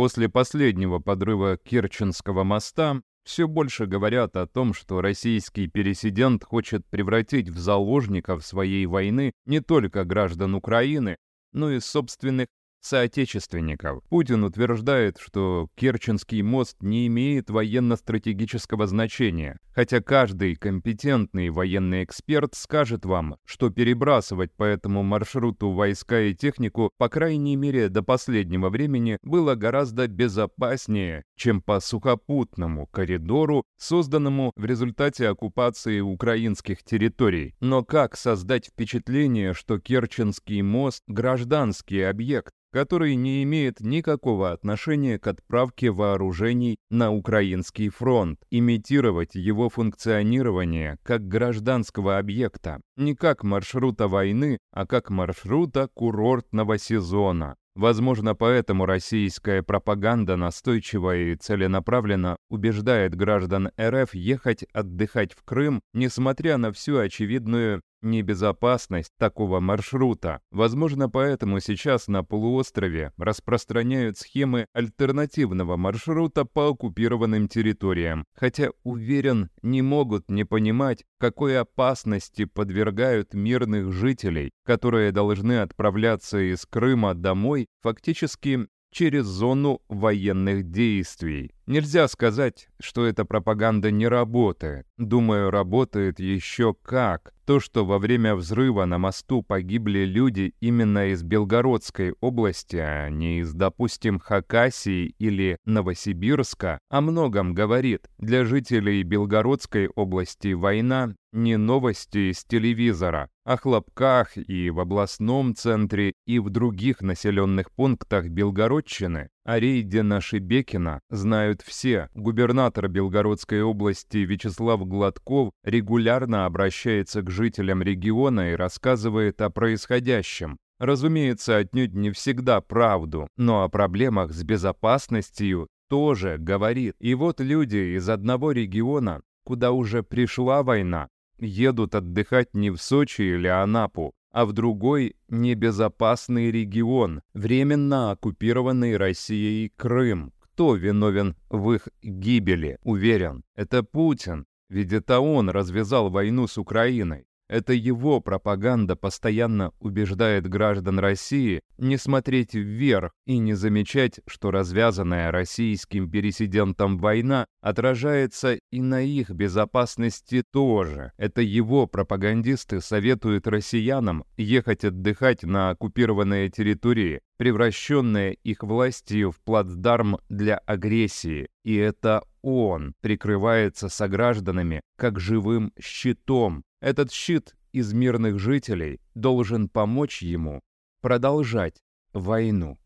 После последнего подрыва Керченского моста все больше говорят о том, что российский пересидент хочет превратить в заложников своей войны не только граждан Украины, но и собственных соотечественников. Путин утверждает, что Керченский мост не имеет военно-стратегического значения, хотя каждый компетентный военный эксперт скажет вам, что перебрасывать по этому маршруту войска и технику, по крайней мере до последнего времени, было гораздо безопаснее, чем по сухопутному коридору, созданному в результате оккупации украинских территорий. Но как создать впечатление, что Керченский мост – гражданский объект, который не имеет никакого отношения к отправке вооружений на украинский фронт, имитировать его функционирование как гражданского объекта, не как маршрута войны, а как маршрута курортного сезона. Возможно, поэтому российская пропаганда настойчиво и целенаправленно убеждает граждан РФ ехать отдыхать в Крым, несмотря на всю очевидную небезопасность такого маршрута. Возможно, поэтому сейчас на полуострове распространяют схемы альтернативного маршрута по оккупированным территориям, хотя, уверен, не могут не понимать, какой опасности подвергают мирных жителей, которые должны отправляться из Крыма домой фактически через зону военных действий. Нельзя сказать, что эта пропаганда не работает. Думаю, работает еще как. То, что во время взрыва на мосту погибли люди именно из Белгородской области, а не из, допустим, Хакасии или Новосибирска, о многом говорит. Для жителей Белгородской области война не новости из телевизора. О хлопках и в областном центре, и в других населенных пунктах Белгородчины о рейде на Шебекина знают все. Губернатор Белгородской области Вячеслав Гладков регулярно обращается к жителям региона и рассказывает о происходящем. Разумеется, отнюдь не всегда правду, но о проблемах с безопасностью тоже говорит. И вот люди из одного региона, куда уже пришла война, едут отдыхать не в Сочи или Анапу, а в другой небезопасный регион, временно оккупированный Россией Крым. Кто виновен в их гибели? Уверен, это Путин, ведь это он развязал войну с Украиной. Это его пропаганда постоянно убеждает граждан России не смотреть вверх и не замечать, что развязанная российским пересидентом война отражается и на их безопасности тоже. Это его пропагандисты советуют россиянам ехать отдыхать на оккупированные территории, превращенные их властью в плацдарм для агрессии. И это он прикрывается согражданами как живым щитом, этот щит из мирных жителей должен помочь ему продолжать войну.